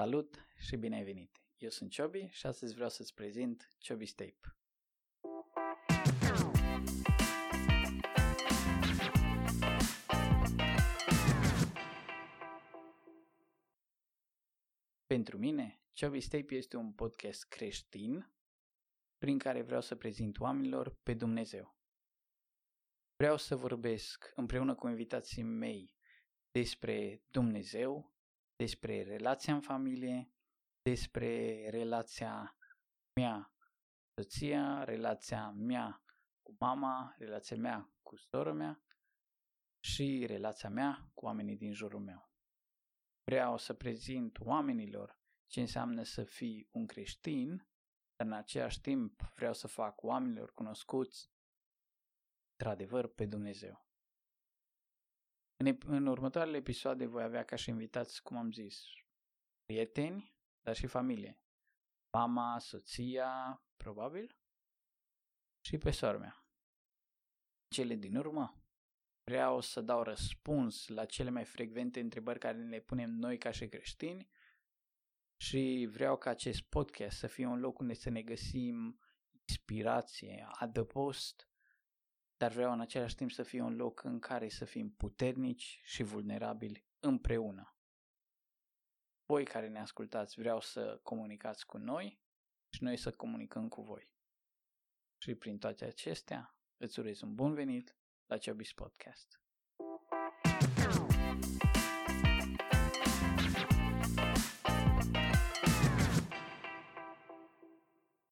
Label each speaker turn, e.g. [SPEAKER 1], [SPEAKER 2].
[SPEAKER 1] Salut și bine ai venit! Eu sunt Ciobi și astăzi vreau să-ți prezint Ciobi's Tape. Pentru mine, Ciobi's Tape este un podcast creștin prin care vreau să prezint oamenilor pe Dumnezeu. Vreau să vorbesc împreună cu invitații mei despre Dumnezeu, despre relația în familie, despre relația mea cu soția, relația mea cu mama, relația mea cu sora mea și relația mea cu oamenii din jurul meu. Vreau să prezint oamenilor ce înseamnă să fii un creștin, dar în același timp vreau să fac oamenilor cunoscuți într-adevăr pe Dumnezeu. În, în următoarele episoade voi avea ca și invitați, cum am zis, prieteni, dar și familie. Mama, soția, probabil, și pe sora mea. Cele din urmă, vreau să dau răspuns la cele mai frecvente întrebări care le punem noi ca și creștini și vreau ca acest podcast să fie un loc unde să ne găsim inspirație, adăpost dar vreau în același timp să fie un loc în care să fim puternici și vulnerabili împreună. Voi care ne ascultați vreau să comunicați cu noi și noi să comunicăm cu voi. Și prin toate acestea îți urez un bun venit la Chubby's Podcast.